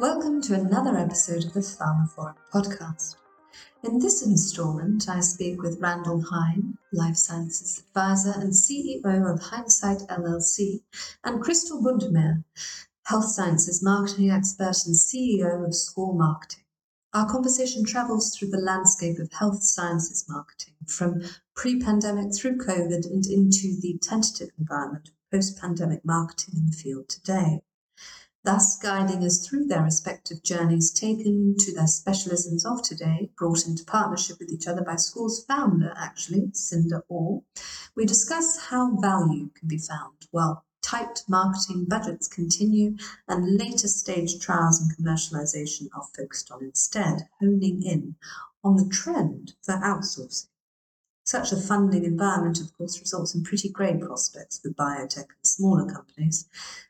Welcome to another episode of the pharmaphorum podcast. In this installment, I speak with Randall Hein, Life Sciences Advisor and CEO of Heinsight LLC, and Krystle Buntemeyer, Health Sciences Marketing Expert and CEO of SCORR Marketing. Our conversation travels through the landscape of health sciences marketing, from pre pandemic through COVID and into the tentative environment of post pandemic marketing in the field today thus guiding us through their respective journeys taken to their specialisms of today, brought into partnership with each other by SCORR's founder, actually, Cinda Orr. We discuss how value can be found while tight marketing budgets continue and later stage trials and commercialization are focused on instead, honing in on the trend for outsourcing. Such a funding environment, of course, results in pretty grey prospects for biotech and smaller companies,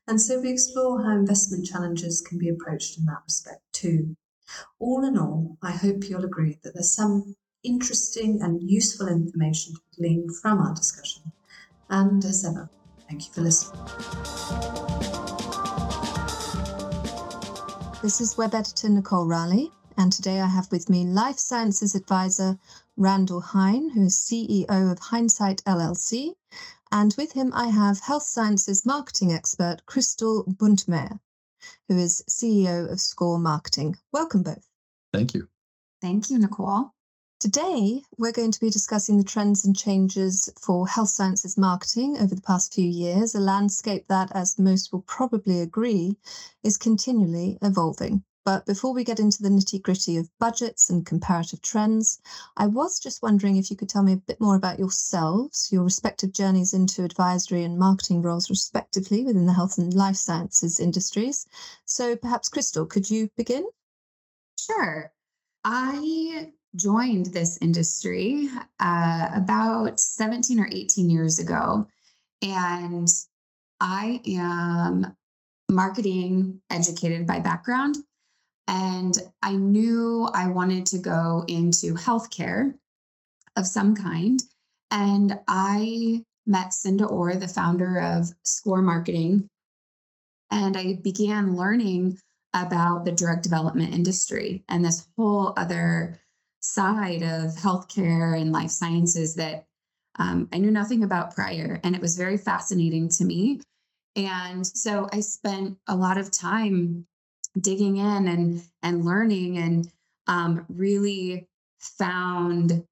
and so we explore how investment challenges can be approached in that respect too. All in all, I hope you'll agree that there's some interesting and useful information to glean from our discussion. And as ever, thank you for listening. This is web editor Nicole Raleigh, and today I have with me Life Sciences Advisor Randall Hein, who is CEO of Heinsight LLC. And with him, I have health sciences marketing expert Krystle Buntemeyer, who is CEO of SCORR Marketing. Welcome both. Thank you. Thank you, Nicole. Today, we're going to be discussing the trends and changes for health sciences marketing over the past few years, a landscape that, as most will probably agree, is continually evolving. But before we get into the nitty gritty of budgets and comparative trends, I was just wondering if you could tell me a bit more about yourselves, your respective journeys into advisory and marketing roles, respectively, within the health and life sciences industries. So perhaps, Krystle, could you begin? Sure. I joined this industry uh, about 17 or 18 years ago. And I am marketing educated by background. And I knew I wanted to go into healthcare of some kind. And I met Cinda Orr, the founder of SCORR Marketing, and I began learning about the drug development industry and this whole other side of healthcare and life sciences that um, I knew nothing about prior. And it was very fascinating to me. And so I spent a lot of time digging in and and learning and um, really found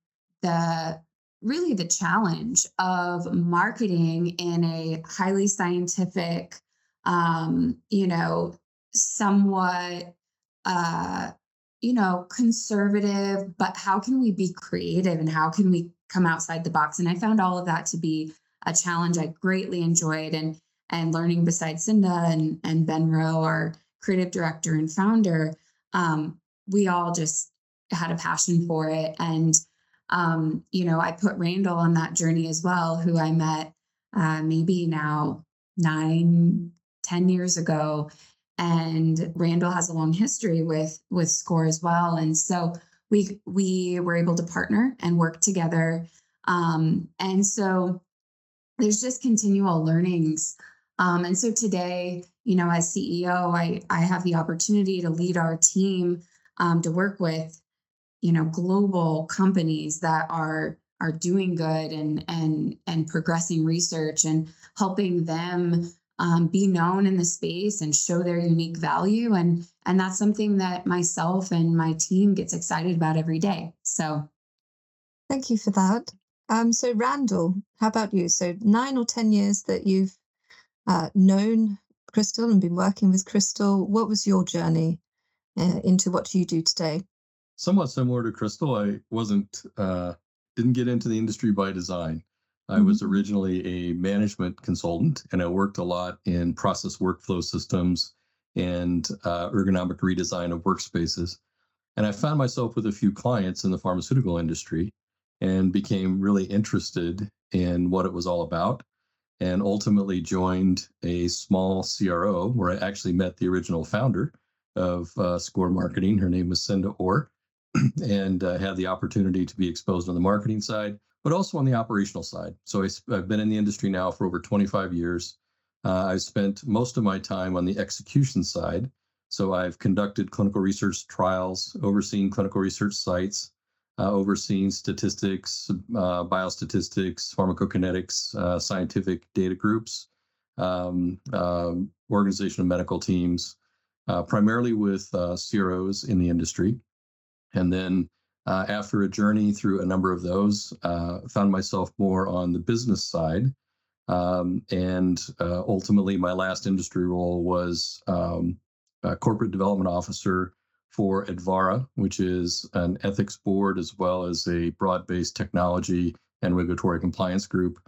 the really the challenge of marketing in a highly scientific um, you know somewhat uh, you know conservative but how can we be creative and how can we come outside the box? And i found all of that to be a challenge i greatly enjoyed and and learning beside cinda and and ben rowe our creative director and founder, um, we all just had a passion for it. And, um, you know, I put Randall on that journey as well, who I met uh, maybe now nine, ten years ago. And Randall has a long history with with SCORR as well. And so we we were able to partner and work together. Um, and so there's just continual learnings. Um, and so today, you know, as CEO, I, I have the opportunity to lead our team um, to work with, you know, global companies that are are doing good and and and progressing research and helping them um, be known in the space and show their unique value. And and that's something that myself and my team gets excited about every day. So. Thank you for that. Um, so randall how about you? So nine or ten years that you've uh, known Krystle and been working with Krystle. What was your journey uh, into what you do today? Somewhat similar to Krystle. I wasn't, uh, didn't get into the industry by design. I mm-hmm. was originally a management consultant and I worked a lot in process workflow systems and uh, ergonomic redesign of workspaces. And I found myself with a few clients in the pharmaceutical industry and became really interested in what it was all about and ultimately joined a small CRO where I actually met the original founder of uh, SCORR Marketing. Her name was Cinda Orr, and uh, had the opportunity to be exposed on the marketing side, but also on the operational side. So I, have been in the industry now for over 25 years. Uh, I've spent most of my time on the execution side, So I've conducted clinical research trials, overseen clinical research sites, uh, overseeing statistics, uh, biostatistics, pharmacokinetics, uh, scientific data groups, um, um organization of medical teams, uh, primarily with uh, CROs in the industry. And then uh, after a journey through a number of those, found myself more on the business side. Um, and ultimately, my last industry role was um, corporate development officer for Advarra, which is an ethics board as well as a broad based technology and regulatory compliance group,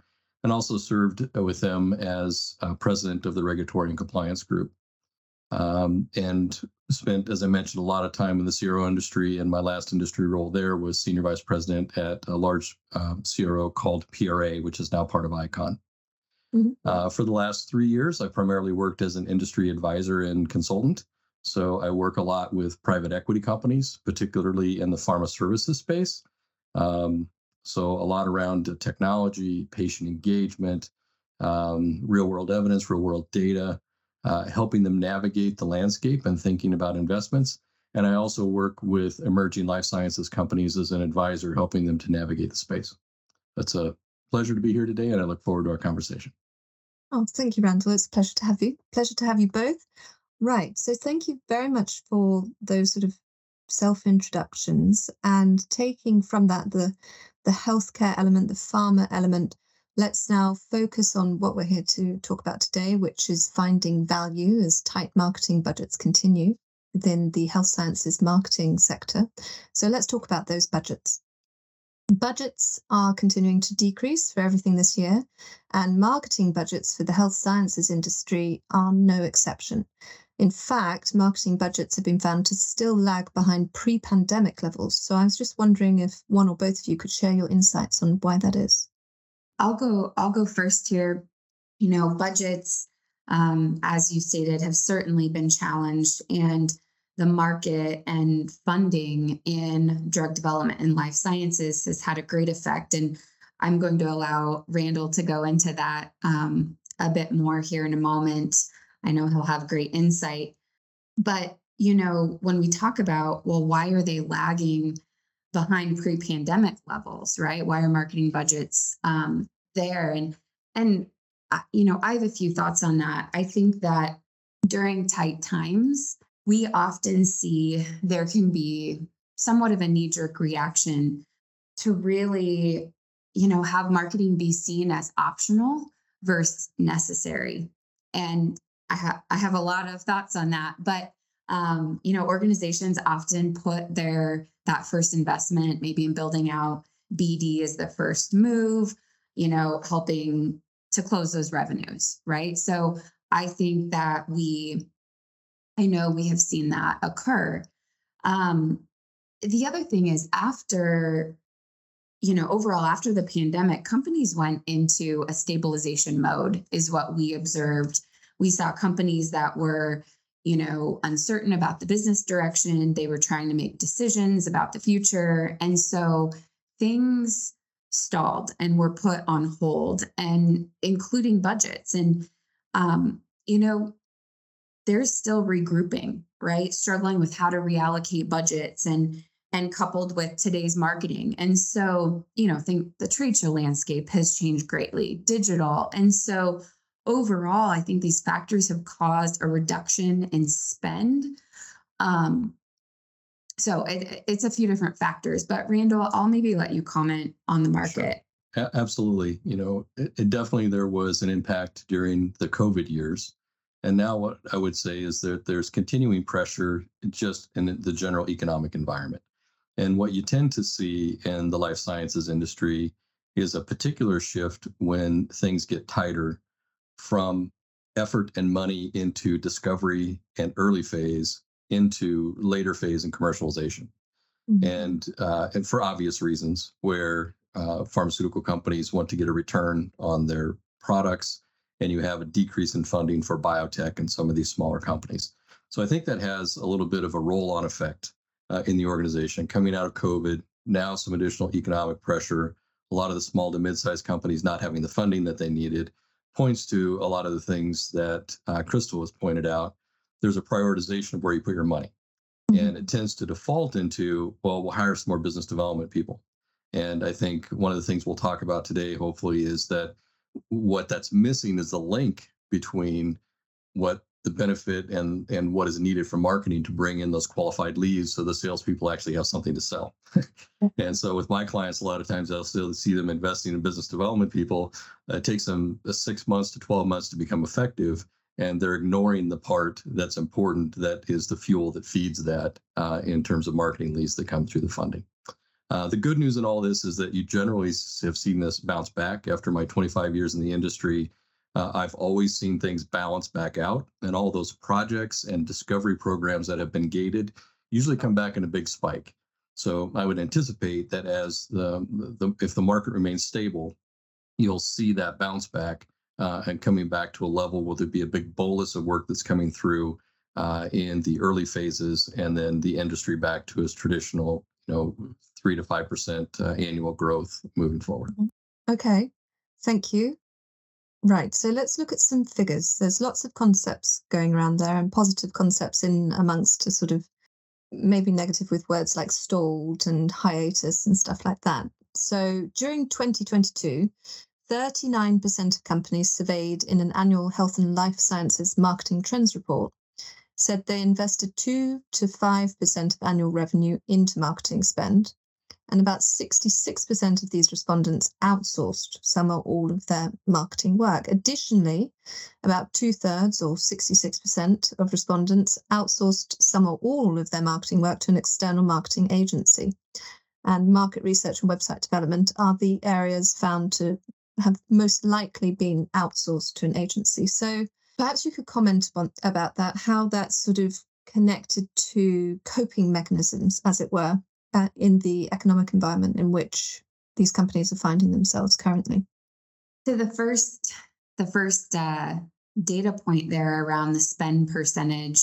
and also served with them as uh, president of the regulatory and compliance group. Um, and spent, as I mentioned, a lot of time in the CRO industry. And my last industry role there was senior vice president at a large um, CRO called PRA, which is now part of ICON. Mm-hmm. Uh, for the last three years, I primarily worked as an industry advisor and consultant. So I work a lot with private equity companies, particularly in the pharma services space. Um, so a lot around technology, patient engagement, um, real world evidence, real world data, uh, helping them navigate the landscape and thinking about investments. And I also work with emerging life sciences companies as an advisor, helping them to navigate the space. That's a pleasure to be here today, and I look forward to our conversation. Oh, thank you, Randall. It's a pleasure to have you. Pleasure to have you both. Right. So thank you very much for those sort of self introductions and taking from that the the healthcare element, the pharma element. Let's now focus on what we're here to talk about today, which is finding value as tight marketing budgets continue within the health sciences marketing sector. So let's talk about those budgets. Budgets are continuing to decrease for everything this year, and marketing budgets for the health sciences industry are no exception. In fact, marketing budgets have been found to still lag behind pre pandemic levels. So I was just wondering if one or both of you could share your insights on why that is. I'll go, I'll go first here. You know, budgets, um, as you stated, have certainly been challenged, and the market and funding in drug development and life sciences has had a great effect. And I'm going to allow Randall to go into that um, a bit more here in a moment. I know he'll have great insight. But, you know, when we talk about, well, why are they lagging behind pre pandemic levels, right? Why are marketing budgets um, there? And, and, uh, you know, I have a few thoughts on that. I think that during tight times, we often see there can be somewhat of a knee jerk reaction to really, you know, have marketing be seen as optional versus necessary. And I have I have a lot of thoughts on that, but um, you know, organizations often put their that first investment maybe in building out BD as the first move, you know, helping to close those revenues, right? So I think that we, I know we have seen that occur. Um, the other thing is after, you know, overall after the pandemic, companies went into a stabilization mode, is what we observed we saw companies that were you know uncertain about the business direction. They were trying to make decisions about the future. And so things stalled and were put on hold and including budgets. And um, you know they're still regrouping right? Struggling with how to reallocate budgets and and coupled with today's marketing. And so you know think the trade show landscape has changed greatly digital. And so overall, I think these factors have caused a reduction in spend. Um, so it, it's a few different factors, but Randall, I'll maybe let you comment on the market. Sure. A- absolutely. You know, it, it definitely there was an impact during the COVID years. And now what I would say is that there's continuing pressure just in the general economic environment. And what you tend to see in the life sciences industry is a particular shift when things get tighter from effort and money into discovery and early phase into later phase and commercialization. Mm-hmm. And, uh, and for obvious reasons, where uh, pharmaceutical companies want to get a return on their products, and you have a decrease in funding for biotech and some of these smaller companies. So I think that has a little bit of a roll on effect uh, in the organization coming out of COVID. Now, some additional economic pressure, a lot of the small to mid sized companies not having the funding that they needed points to a lot of the things that uh, Krystle has pointed out there's a prioritization of where you put your money. Mhm. And it tends to default into, well, we'll hire some more business development people. And I think one of the things we'll talk about today, hopefully, is that what that's missing is the link between what the benefit and and what is needed for marketing to bring in those qualified leads so the salespeople actually have something to sell. and so with my clients, a lot of times I'll still see them investing in business development people. It takes them uh, six months to 12 months to become effective. And they're ignoring the part that's important, that is the fuel that feeds that uh, in terms of marketing leads that come through the funding. Uh, the good news in all this is that you generally have seen this bounce back after my 25 years in the industry. Uh, I've always seen things balance back out, and all those projects and discovery programs that have been gated usually come back in a big spike. So I would anticipate that as the, the if the market remains stable, you'll see that bounce back uh, and coming back to a level where there'd be a big bolus of work that's coming through uh, in the early phases, and then the industry back to its traditional, you know, three to five percent uh, annual growth moving forward. Okay, thank you. Right, so let's look at some figures. There's lots of concepts going around there and positive concepts in amongst a sort of maybe negative with words like stalled and hiatus and stuff like that. So during 2022, 39% of companies surveyed in an annual health and life sciences marketing trends report said they invested 2 to 5% of annual revenue into marketing spend and about 66% of these respondents outsourced some or all of their marketing work. Additionally, about two thirds or 66% of respondents outsourced some or all of their marketing work to an external marketing agency. And market research and website development are the areas found to have most likely been outsourced to an agency. So perhaps you could comment about that, how that's sort of connected to coping mechanisms, as it were, in the economic environment in which these companies are finding themselves currently. So the first, the first uh, data point there around the spend percentage,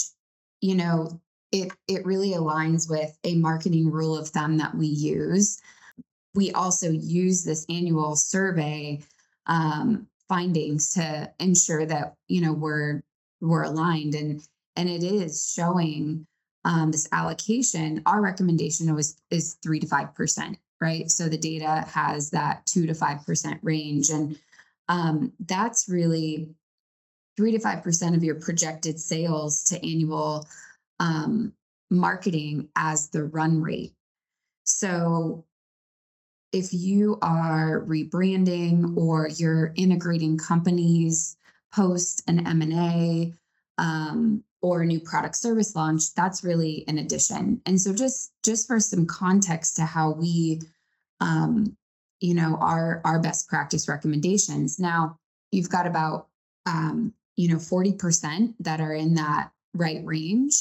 you know, it it really aligns with a marketing rule of thumb that we use. We also use this annual survey um, findings to ensure that you know we're we're aligned and and it is showing um, this allocation. Our recommendation was is three to five percent, right? So the data has that two to five percent range, and um, that's really three to five percent of your projected sales to annual um, marketing as the run rate. So if you are rebranding or you're integrating companies post an M&A um, or a new product service launch, that's really an addition. And so just just for some context to how we um, you know our our best practice recommendations. Now you've got about um, you know 40% that are in that right range.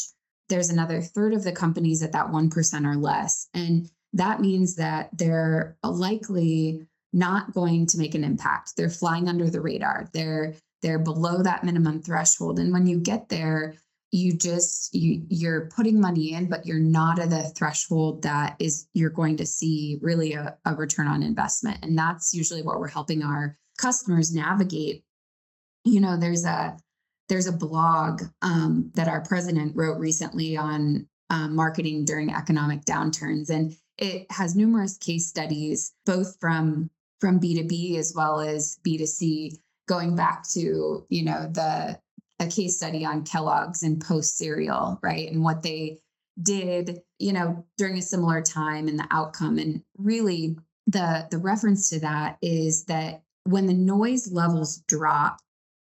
There's another third of the companies at that 1% or less. And that means that they're likely not going to make an impact. They're flying under the radar. They're they're below that minimum threshold. And when you get there, you just you you're putting money in, but you're not at the threshold that is you're going to see really a, a return on investment. And that's usually what we're helping our customers navigate. You know, there's a there's a blog um, that our president wrote recently on um, marketing during economic downturns, and it has numerous case studies, both from from B2B as well as B2C, going back to, you know, the a case study on Kellogg's and Post cereal, right? And what they did, you know, during a similar time and the outcome. And really the the reference to that is that when the noise levels drop,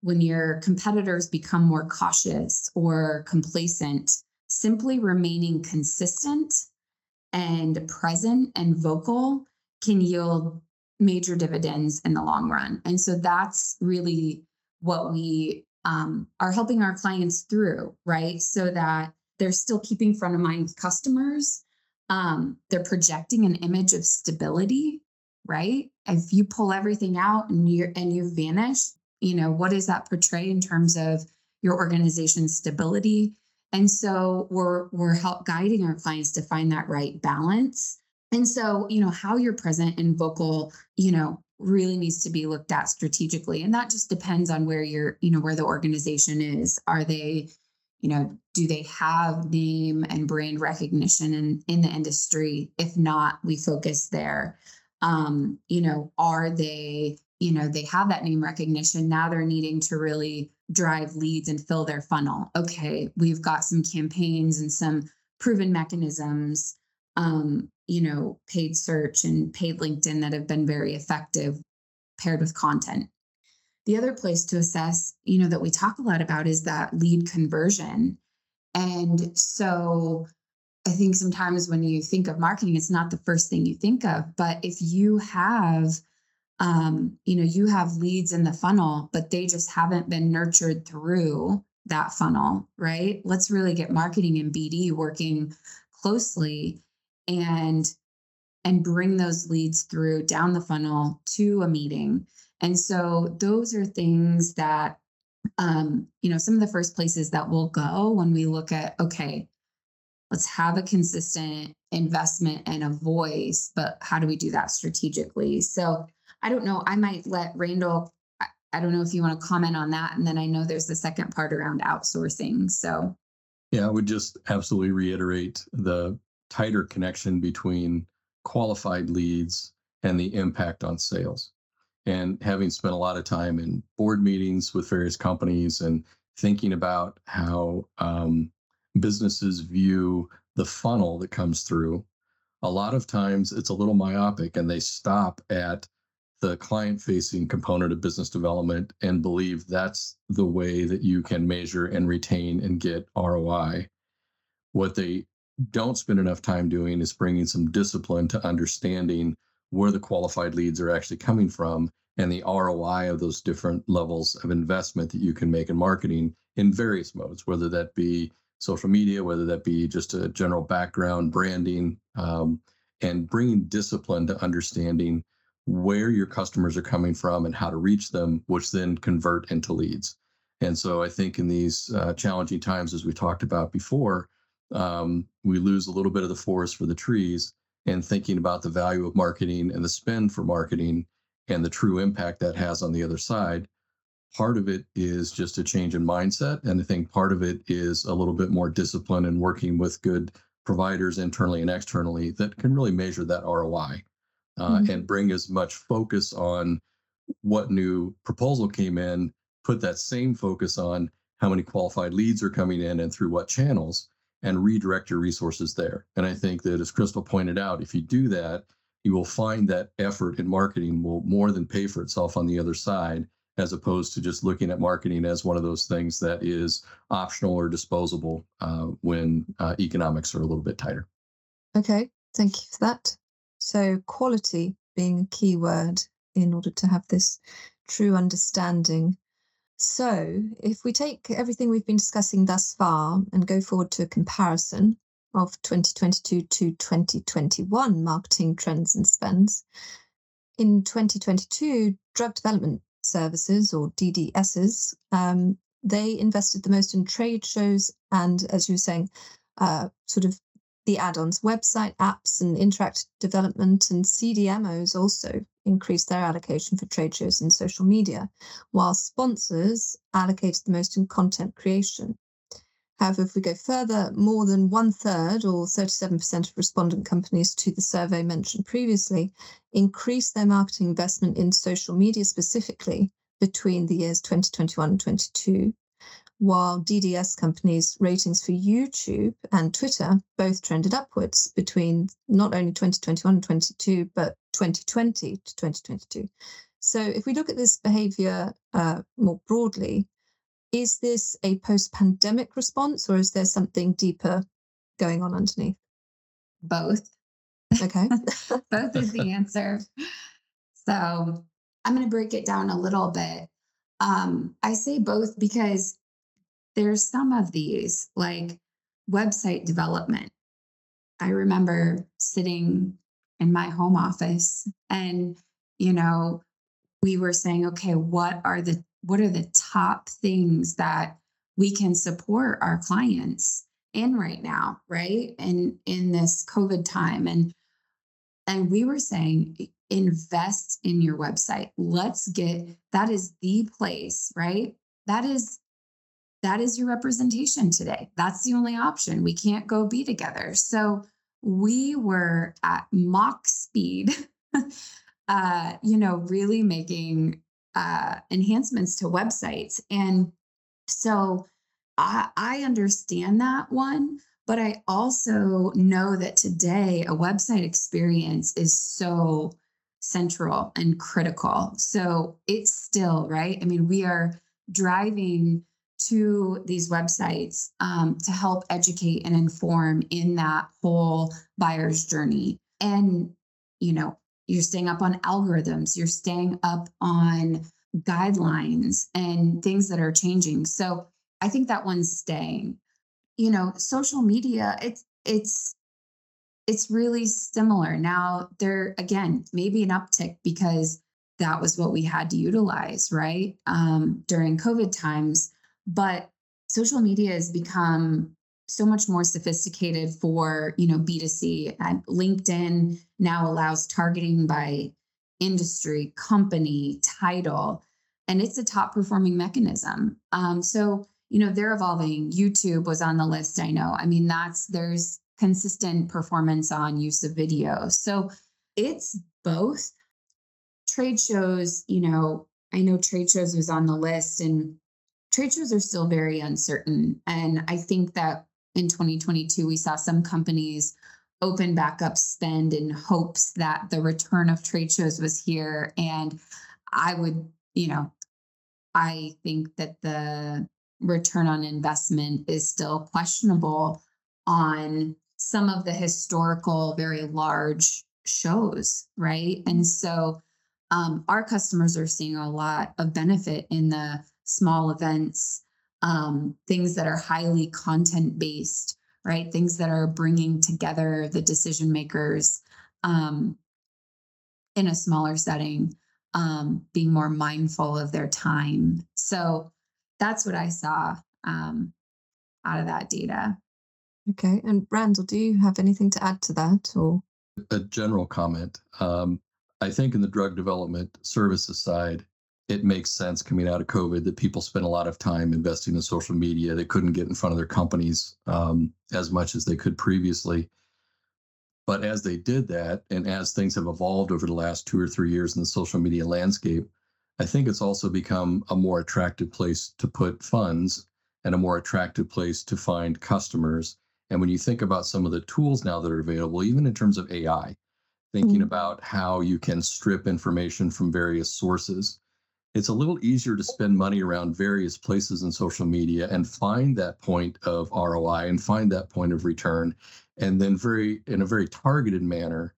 when your competitors become more cautious or complacent, simply remaining consistent and present and vocal can yield major dividends in the long run. And so that's really what we um, are helping our clients through, right? So that they're still keeping front of mind customers. Um, they're projecting an image of stability, right? If you pull everything out and you're and you vanish, you know what does that portray in terms of your organization's stability? And so we're we're help guiding our clients to find that right balance. And so, you know, how you're present and vocal, you know, really needs to be looked at strategically. And that just depends on where you're, you know, where the organization is. Are they, you know, do they have name and brand recognition in, in the industry? If not, we focus there. Um, you know, are they, you know, they have that name recognition. Now they're needing to really drive leads and fill their funnel. Okay, we've got some campaigns and some proven mechanisms, um, you know, paid search and paid LinkedIn that have been very effective paired with content. The other place to assess, you know, that we talk a lot about is that lead conversion. And so I think sometimes when you think of marketing, it's not the first thing you think of. But if you have, um, you know, you have leads in the funnel, but they just haven't been nurtured through that funnel, right? Let's really get marketing and BD working closely and and bring those leads through down the funnel to a meeting. And so those are things that um, you know, some of the first places that we'll go when we look at, okay, let's have a consistent investment and a voice, but how do we do that strategically? So I don't know. I might let Randall, I, I don't know if you want to comment on that. And then I know there's the second part around outsourcing. So yeah, I would just absolutely reiterate the tighter connection between qualified leads and the impact on sales and having spent a lot of time in board meetings with various companies and thinking about how um, businesses view the funnel that comes through, a lot of times it's a little myopic and they stop at the client facing component of business development and believe that's the way that you can measure and retain and get ROI. What they don't spend enough time doing is bringing some discipline to understanding where the qualified leads are actually coming from and the ROI of those different levels of investment that you can make in marketing in various modes, whether that be social media, whether that be just a general background, branding, um, and bringing discipline to understanding where your customers are coming from and how to reach them, which then convert into leads. And so I think in these uh, challenging times, as we talked about before, um, we lose a little bit of the forest for the trees and thinking about the value of marketing and the spend for marketing and the true impact that has on the other side. Part of it is just a change in mindset. And I think part of it is a little bit more discipline and working with good providers internally and externally that can really measure that ROI uh, mm-hmm. and bring as much focus on what new proposal came in, put that same focus on how many qualified leads are coming in and through what channels, and redirect your resources there. And I think that, as Krystle pointed out, if you do that, you will find that effort in marketing will more than pay for itself on the other side, as opposed to just looking at marketing as one of those things that is optional or disposable uh, when uh, economics are a little bit tighter. Okay, thank you for that. So, quality being a key word in order to have this true understanding. So, if we take everything we've been discussing thus far and go forward to a comparison, of 2022 to 2021 marketing trends and spends. In 2022, drug development services or DDSs, um, they invested the most in trade shows and, as you were saying, uh, sort of the add-ons, website apps and interactive development and CDMOs also increased their allocation for trade shows and social media, while sponsors allocated the most in content creation. However, if we go further, more than one third or 37% of respondent companies to the survey mentioned previously increased their marketing investment in social media specifically between the years 2021 and 22, while DDS companies' ratings for YouTube and Twitter both trended upwards between not only 2021 and 22, but 2020 to 2022. So if we look at this behavior uh, more broadly, is this a post pandemic response or is there something deeper going on underneath? Both. Okay. Both is the answer. So I'm going to break it down a little bit. Um, I say both because there's some of these, like website development. I remember sitting in my home office and, you know, we were saying, okay, what are the what are the top things that we can support our clients in right now, right? And in this COVID time. And and we were saying invest in your website. Let's get that is the place, right? That is that is your representation today. That's the only option. We can't go be together. So we were at Mach speed, uh, you know, really making uh, enhancements to websites. And so I, I understand that one, but I also know that today a website experience is so central and critical. So it's still, right? I mean, we are driving to these websites um, to help educate and inform in that whole buyer's journey. And, you know, you're staying up on algorithms, you're staying up on guidelines and things that are changing. So I think that one's staying. You know, social media, it's, it's, it's really similar. Now, there again, maybe an uptick because that was what we had to utilize, right? Um, during COVID times but social media has become so much more sophisticated for you know b2c and linkedin now allows targeting by industry company title and it's a top performing mechanism. Um, so you know they're evolving. Youtube was on the list i know. I mean that's there's consistent performance on use of video. So it's both. Trade shows you know i know trade shows was on the list and trade shows are still very uncertain. And I think that in 2022, we saw some companies open back up spend in hopes that the return of trade shows was here. And I would, you know, I think that the return on investment is still questionable on some of the historical, very large shows, right? And so um, our customers are seeing a lot of benefit in the small events, um, things that are highly content based, right? Things that are bringing together the decision makers um, in a smaller setting, um, being more mindful of their time. So that's what I saw um, out of that data. Okay. And Randall, do you have anything to add to that or? A general comment. Um, I think in the drug development services side, it makes sense coming out of COVID that people spent a lot of time investing in social media. They couldn't get in front of their companies um, as much as they could previously. But as they did that, and as things have evolved over the last two or three years in the social media landscape, I think it's also become a more attractive place to put funds and a more attractive place to find customers. And when you think about some of the tools now that are available, even in terms of AI, thinking mm-hmm. about how you can strip information from various sources it's a little easier to spend money around various places in social media and find that point of ROI and find that point of return, and then very in a very targeted manner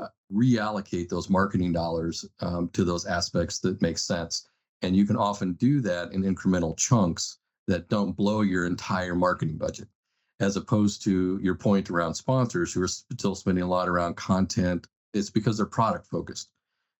uh, reallocate those marketing dollars um, to those aspects that make sense. And you can often do that in incremental chunks that don't blow your entire marketing budget, as opposed to your point around sponsors who are still spending a lot around content. It's because they're product focused.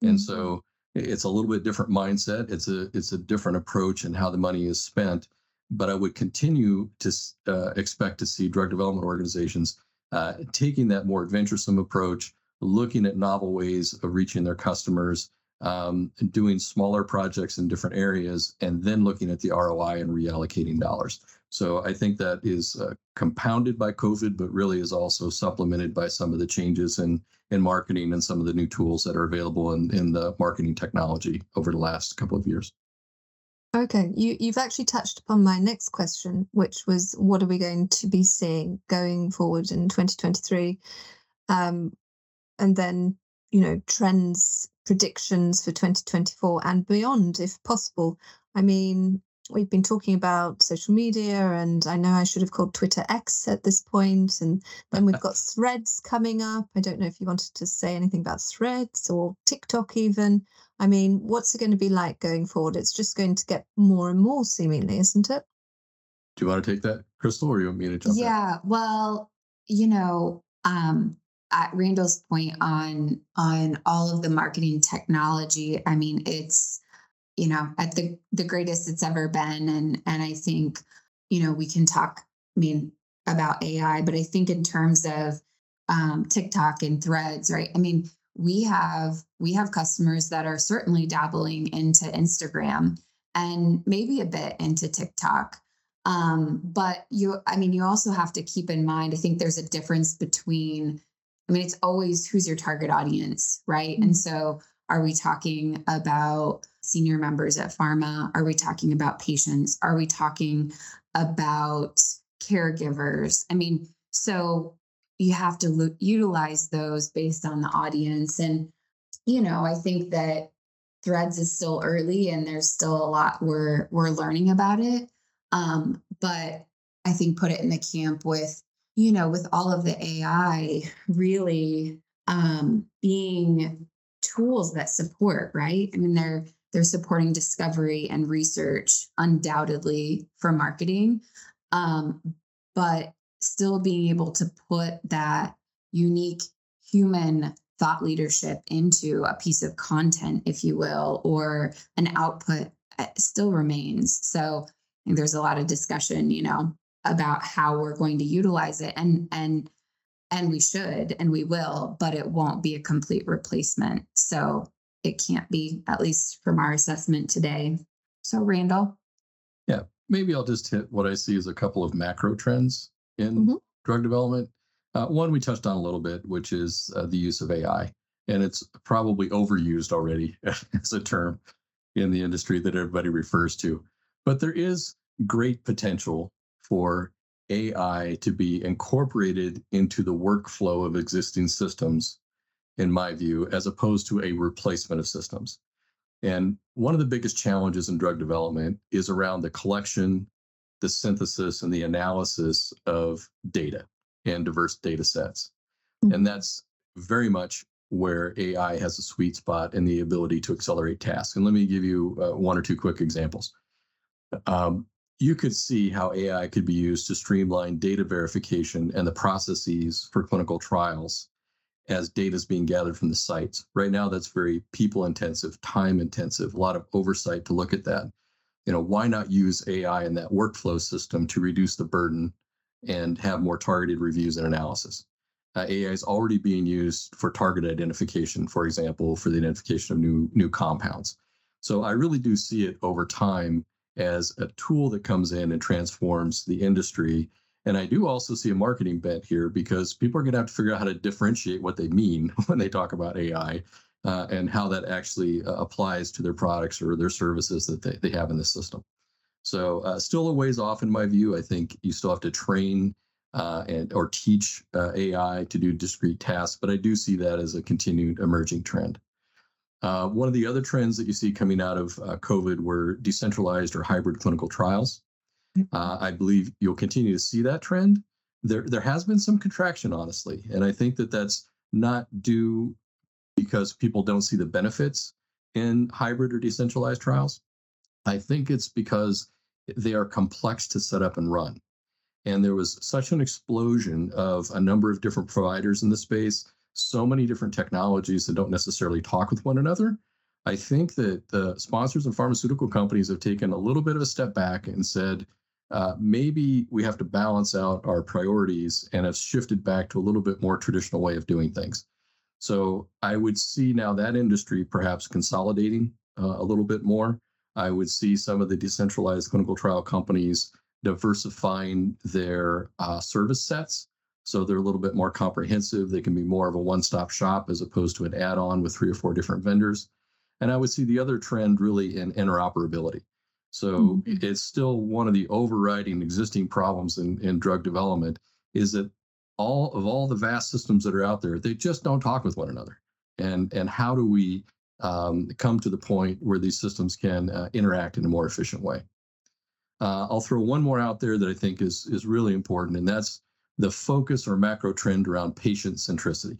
Mm-hmm. And so it's a little bit different mindset. It's a it's a different approach and how the money is spent. But I would continue to uh, expect to see drug development organizations uh, taking that more adventuresome approach, looking at novel ways of reaching their customers, um, doing smaller projects in different areas, and then looking at the ROI and reallocating dollars. So I think that is uh, compounded by COVID, but really is also supplemented by some of the changes in in marketing and some of the new tools that are available in, in the marketing technology over the last couple of years. Okay, you, you've actually touched upon my next question, which was what are we going to be seeing going forward in 2023? Um, and then, you know, trends, predictions for 2024 and beyond, if possible. I mean, we've been talking about social media, and I know I should have called Twitter X at this point, and then we've got Threads coming up. I don't know if you wanted to say anything about Threads or TikTok, even. I mean, what's it going to be like going forward? It's just going to get more and more, seemingly, isn't it? Do you want to take that, Krystle, or you want me to jump? Yeah, in? well, you know, um, at Randall's point on on all of the marketing technology, I mean, it's you know at the the greatest it's ever been and and i think you know we can talk i mean about ai but i think in terms of um, tiktok and threads right i mean we have we have customers that are certainly dabbling into instagram and maybe a bit into tiktok Um, but you, I mean, you also have to keep in mind, I think there's a difference between, I mean, it's always who's your target audience, right? And so are we talking about senior members at pharma? Are we talking about patients? Are we talking about caregivers? I mean, so you have to lo- utilize those based on the audience. And, you know, I think that threads is still early and there's still a lot we're we're learning about it. Um, but I think put it in the camp with, you know, with all of the AI really um, being tools that support, right? I mean, they're they're supporting discovery and research undoubtedly for marketing, um, but still being able to put that unique human thought leadership into a piece of content, if you will, or an output uh, still remains. So there's a lot of discussion, you know, about how we're going to utilize it and and and we should and we will, but it won't be a complete replacement. So it can't be, at least from our assessment today. So Randall. Yeah, maybe I'll just hit what I see as a couple of macro trends in Mhm. drug development. Uh, one we touched on a little bit, which is uh, the use of AI, and it's probably overused already as a term in the industry that everybody refers to. But there is great potential for AI to be incorporated into the workflow of existing systems, in my view, as opposed to a replacement of systems. And one of the biggest challenges in drug development is around the collection, the synthesis, and the analysis of data and diverse data sets. Mhm. And that's very much where AI has a sweet spot and the ability to accelerate tasks. And let me give you uh, one or two quick examples. Um, you could see how AI could be used to streamline data verification and the processes for clinical trials as data is being gathered from the sites. Right now, that's very people intensive, time intensive, a lot of oversight to look at that. You know, why not use AI in that workflow system to reduce the burden and have more targeted reviews and analysis? Uh, AI is already being used for target identification, for example, for the identification of new new compounds. So I really do see it over time as a tool that comes in and transforms the industry. And I do also see a marketing bent here because people are going to have to figure out how to differentiate what they mean when they talk about AI uh, and how that actually uh, applies to their products or their services that they, they have in the system. So uh, still a ways off in my view. I think you still have to train uh, and or teach uh, AI to do discrete tasks, but I do see that as a continued emerging trend. Uh, one of the other trends that you see coming out of uh, COVID were decentralized or hybrid clinical trials. Uh, I believe you'll continue to see that trend. There, there has been some contraction, honestly, and I think that that's not due because people don't see the benefits in hybrid or decentralized trials. I think it's because they are complex to set up and run. And there was such an explosion of a number of different providers in the space, so many different technologies that don't necessarily talk with one another. I think that the sponsors and pharmaceutical companies have taken a little bit of a step back and said, uh, maybe we have to balance out our priorities and have shifted back to a little bit more traditional way of doing things. So I would see now that industry perhaps consolidating uh, a little bit more. I would see some of the decentralized clinical trial companies diversifying their uh, service sets. So they're a little bit more comprehensive. They can be more of a one stop shop as opposed to an add on with three or four different vendors. And I would see the other trend really in interoperability. So Mhm. it's still one of the overriding existing problems in, in drug development is that all of all the vast systems that are out there, they just don't talk with one another. And and how do we um, come to the point where these systems can uh, interact in a more efficient way? Uh, I'll throw one more out there that I think is is really important, and that's the focus or macro trend around patient centricity.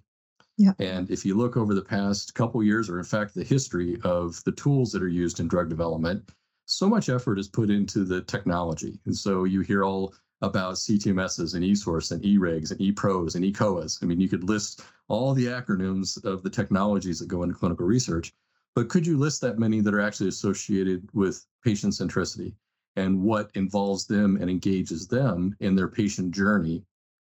Yeah. And if you look over the past couple years, or in fact the history of the tools that are used in drug development, so much effort is put into the technology. And so you hear all about CTMSs and eSource and eRegs and ePros and eCOAs. I mean, you could list all the acronyms of the technologies that go into clinical research, but could you list that many that are actually associated with patient centricity and what involves them and engages them in their patient journey,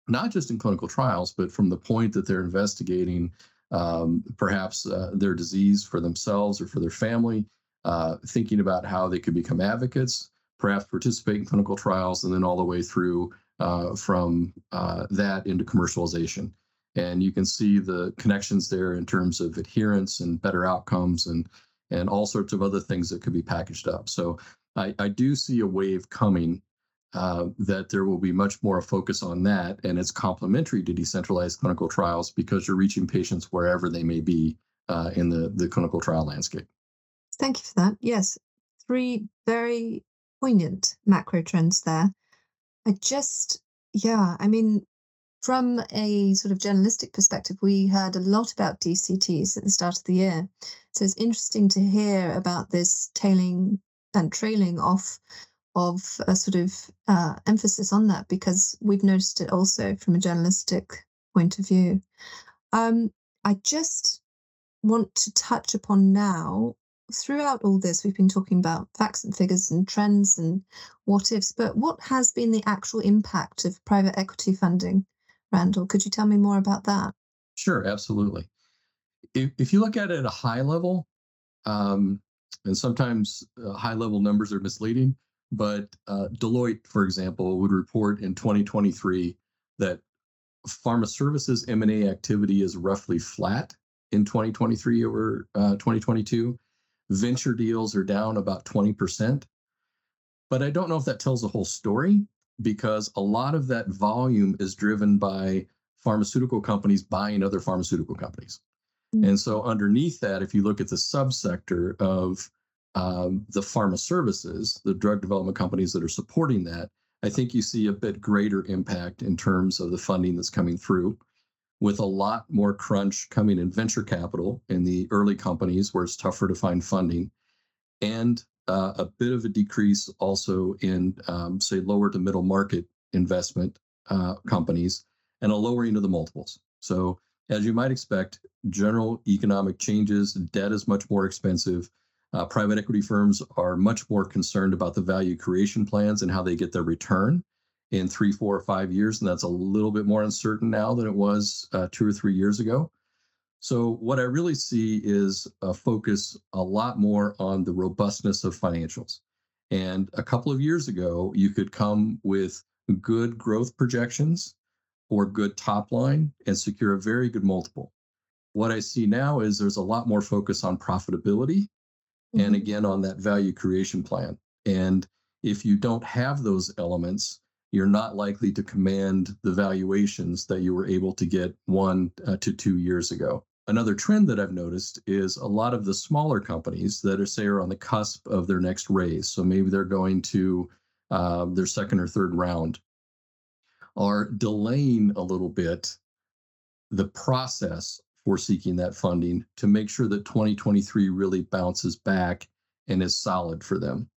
not just in clinical trials, but from the point that they're investigating um, perhaps uh, their disease for themselves or for their family, uh, thinking about how they could become advocates, perhaps participate in clinical trials, and then all the way through uh, from uh, that into commercialization. And you can see the connections there in terms of adherence and better outcomes and and all sorts of other things that could be packaged up. So I, I do see a wave coming uh, that there will be much more focus on that, and it's complementary to decentralized clinical trials because you're reaching patients wherever they may be uh, in the, the clinical trial landscape. Thank you for that. Yes, three very poignant macro trends there. I just, yeah, I mean, from a sort of journalistic perspective, we heard a lot about DCTs at the start of the year. So it's interesting to hear about this tailing and trailing off of a sort of uh, emphasis on that because we've noticed it also from a journalistic point of view. Um, I just want to touch upon now throughout all this, we've been talking about facts and figures and trends and what ifs, but what has been the actual impact of private equity funding? Randall, could you tell me more about that? Sure, absolutely. If, if you look at it at a high level, um, and sometimes uh, high level numbers are misleading, but uh, Deloitte, for example, would report in 2023 that pharma services M&A activity is roughly flat in 2023 over uh, 2022 Venture deals are down about 20%. But I don't know if that tells the whole story because a lot of that volume is driven by pharmaceutical companies buying other pharmaceutical companies. Mm-hmm. And so, underneath that, if you look at the subsector of um, the pharma services, the drug development companies that are supporting that, I think you see a bit greater impact in terms of the funding that's coming through with a lot more crunch coming in venture capital in the early companies where it's tougher to find funding, and uh, a bit of a decrease also in, um, say, lower to middle market investment uh, companies and a lowering of the multiples. So, as you might expect, general economic changes, debt is much more expensive. Uh, private equity firms are much more concerned about the value creation plans and how they get their return in three, four, or five years, and that's a little bit more uncertain now than it was uh, two or three years ago. So, what I really see is a focus a lot more on the robustness of financials. And a couple of years ago, you could come with good growth projections or good top line and secure a very good multiple. What I see now is there's a lot more focus on profitability mm-hmm. and again on that value creation plan. And if you don't have those elements, you're not likely to command the valuations that you were able to get one uh, to two years ago. Another trend that I've noticed is a lot of the smaller companies that are, say, are on the cusp of their next raise. So maybe they're going to uh, their second or third round, are delaying a little bit the process for seeking that funding to make sure that 2023 really bounces back and is solid for them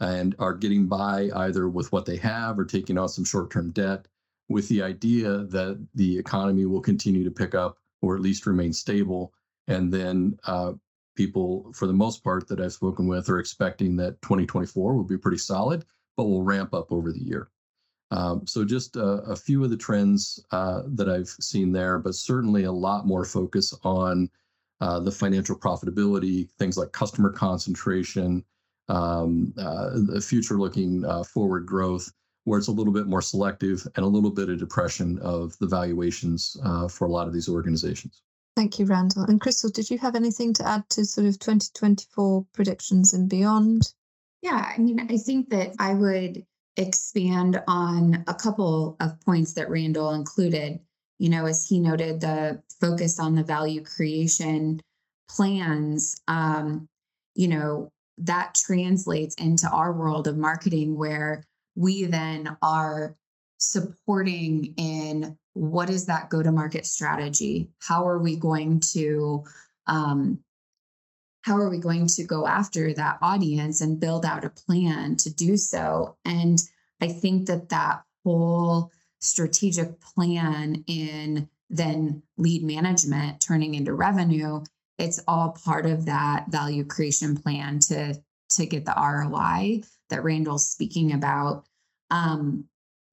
and are getting by either with what they have or taking on some short term debt with the idea that the economy will continue to pick up or at least remain stable. And then uh, people, for the most part, that I've spoken with are expecting that 2024 will be pretty solid, but will ramp up over the year. Um, so, just a, a, few of the trends uh, that I've seen there, but certainly a lot more focus on uh, the financial profitability, things like customer concentration, um, uh, the future looking uh, forward growth, where it's a little bit more selective and a little bit of depression of the valuations uh, for a lot of these organizations. Thank you, Randall. And Krystle, did you have anything to add to sort of 2024 predictions and beyond? Yeah, I mean, I think that I would expand on a couple of points that Randall included. You know, as he noted, the focus on the value creation plans. Um, you know, that translates into our world of marketing where we then are supporting in what is that go to market strategy how are we going to um, how are we going to go after that audience and build out a plan to do so and i think that that whole strategic plan in then lead management turning into revenue it's all part of that value creation plan to to get the ROI that Randall's speaking about. Um,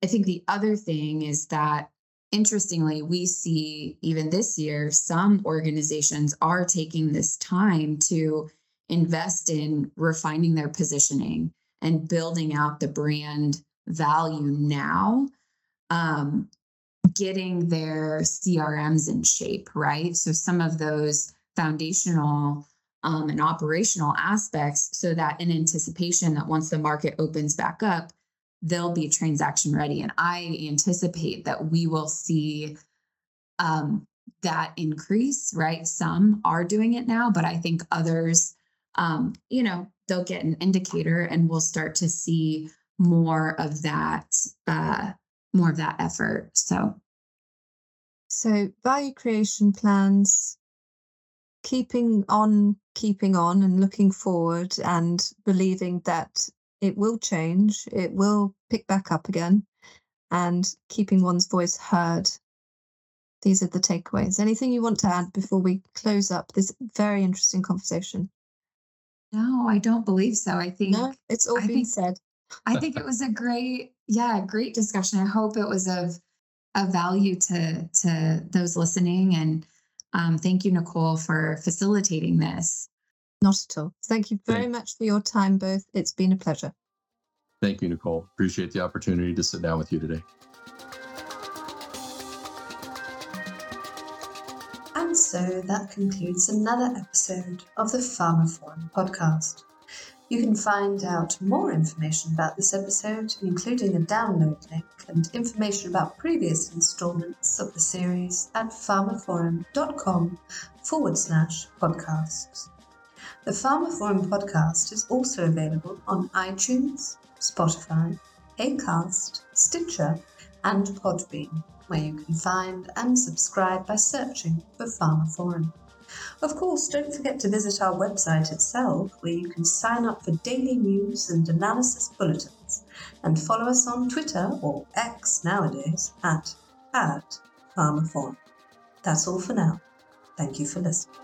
I think the other thing is that interestingly, we see even this year, some organizations are taking this time to invest in refining their positioning, and building out the brand value now, um, getting their CRMs in shape, right? So some of those foundational um, and operational aspects, so that in anticipation that once the market opens back up, they'll be transaction ready. And I anticipate that we will see um, that increase, right? Some are doing it now, but I think others, um, you know, they'll get an indicator and we'll start to see more of that, uh, more of that effort. So, So value creation plans, keeping on, keeping on, and looking forward, and believing that it will change, it will pick back up again, and keeping one's voice heard. These are the takeaways. Anything you want to add before we close up this very interesting conversation? no, I don't believe so. I think No, it's all I been think- said. I think it was a great, yeah, great discussion. I hope it was of of value to to those listening. And um, thank you, Nicole, for facilitating this. Not at all. Thank you very Thank- much for your time, both. It's been a pleasure. Thank you, Nicole. Appreciate the opportunity to sit down with you today. And so that concludes another episode of the pharmaphorum podcast. You can find out more information about this episode, including a download link and information about previous installments of the series at pharmaphorum.com forward slash podcasts. The pharmaphorum podcast is also available on iTunes, Spotify, Acast, Stitcher, and Podbean, where you can find and subscribe by searching for pharmaphorum. Of course, don't forget to visit our website itself, where you can sign up for daily news and analysis bulletins, and follow us on Twitter or X nowadays at, at Forum. That's all for now. Thank you for listening.